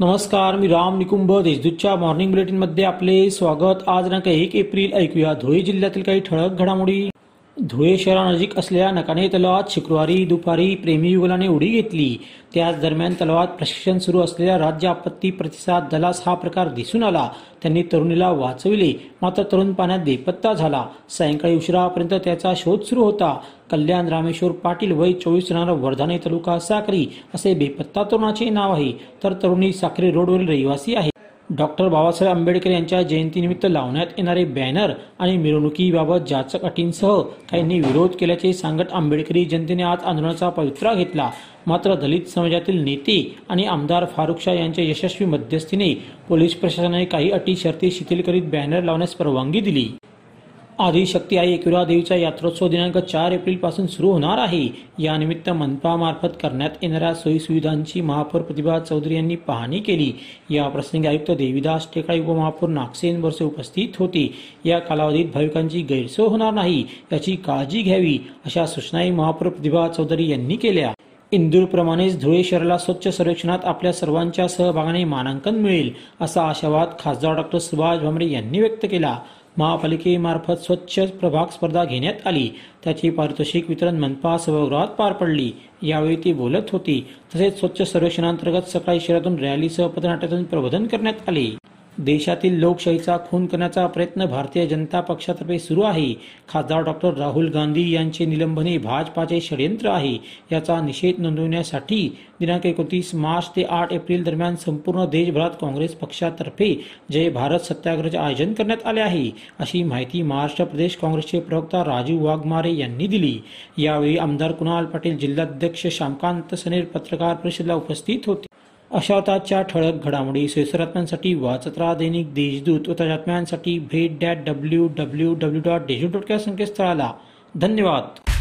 नमस्कार मी राम निकुंभ देशदूतच्या मॉर्निंग बुलेटिनमध्ये आपले स्वागत. आज दिनांक एक एप्रिल ऐकूया. धुळे जिल्ह्यातील काही ठळक घडामोडी. धुळे शहरानजीक असलेल्या नकाने तलावात शुक्रवारी दुपारी प्रेमी युगलाने उडी घेतली. त्याच दरम्यान तलावात प्रशिक्षण सुरू असलेल्या राज्य आपत्ती प्रतिसाद दलास हा प्रकार दिसून आला. त्यांनी तरुणीला वाचविले. मात्र तरुण पाण्यात बेपत्ता झाला. सायंकाळी उशिरापर्यंत त्याचा शोध सुरू होता. कल्याण रामेश्वर पाटील वय चोवीस राहणार वर्धाने तालुका साक्री असे बेपत्ता तरुणाचे नाव आहे. तर तरुणी साक्री रोडवरील रहिवासी आहे. डॉक्टर बाबासाहेब आंबेडकर यांच्या जयंतीनिमित्त लावण्यात येणारे बॅनर आणि मिरवणुकीबाबत जाचक अटींसह काहींनी विरोध केल्याचे सांगत आंबेडकरी जनतेने आज आंदोलनाचा पवित्रा घेतला. मात्र दलित समाजातील नेते आणि आमदार फारुख शाह यांच्या यशस्वी मध्यस्थीने पोलीस प्रशासनाने काही अटी शर्ती शिथिल करीत बॅनर लावण्यास परवानगी दिली. आदिशक्ती आई एकविरा देवीचा यात्रोत्सव दिनांक चार एप्रिलपासून सुरू होणार आहे. यानिमित्त मनपामार्फत करण्यात येणाऱ्या सोयीसुविधांची महापौर प्रतिभा चौधरी यांनी पाहणी केली. या प्रसंगी आयुक्त देवीदास टेकाळे उपमहापौर नागसेन बरसे उपस्थित होते. या कालावधीत भाविकांची गैरसोय होणार नाही याची काळजी घ्यावी अशा सूचनाही महापौर प्रतिभा चौधरी यांनी केल्या. इंदूरप्रमाणेच धुळे शहराला स्वच्छ सर्वेक्षणात आपल्या सर्वांच्या सहभागाने मानांकन मिळेल असा आशावाद खासदार डॉक्टर सुभाष भामरे यांनी व्यक्त केला. महापालिकेमार्फत स्वच्छ प्रभाग स्पर्धा घेण्यात आली. त्याची पारितोषिक वितरण मनपा सभागृहात पार पडली. यावेळी ती बोलत होती. तसेच स्वच्छ सर्वेक्षणांतर्गत सकाळी शहरातून रॅलीसह पथनाट्यातून प्रबोधन करण्यात आले. देशातील लोकशाहीचा खून करण्याचा प्रयत्न भारतीय जनता पक्षातर्फे सुरू आहे. खासदार डॉक्टर राहुल गांधी यांचे निलंबन हे भाजपाचे षडयंत्र आहे. याचा निषेध नोंदवण्यासाठी दिनांक एकोणतीस मार्च ते आठ एप्रिल दरम्यान संपूर्ण देशभरात काँग्रेस पक्षातर्फे जय भारत सत्याग्रहाचे आयोजन करण्यात आले आहे अशी माहिती महाराष्ट्र प्रदेश काँग्रेसचे प्रवक्ता राजीव वाघमारे यांनी दिली. यावेळी आमदार कुणाल पाटील जिल्हाध्यक्ष श्यामकांत सनेर पत्रकार परिषदेला उपस्थित होते. अशा ताच्या ठळक घडामोडी सोयीसरात्म्यांसाठी वाचत राहा दैनिक देशदूत व त्याच्यात्म्यांसाठी भेट that W W W dot Deshdoot dot या संकेतस्थळाला. धन्यवाद.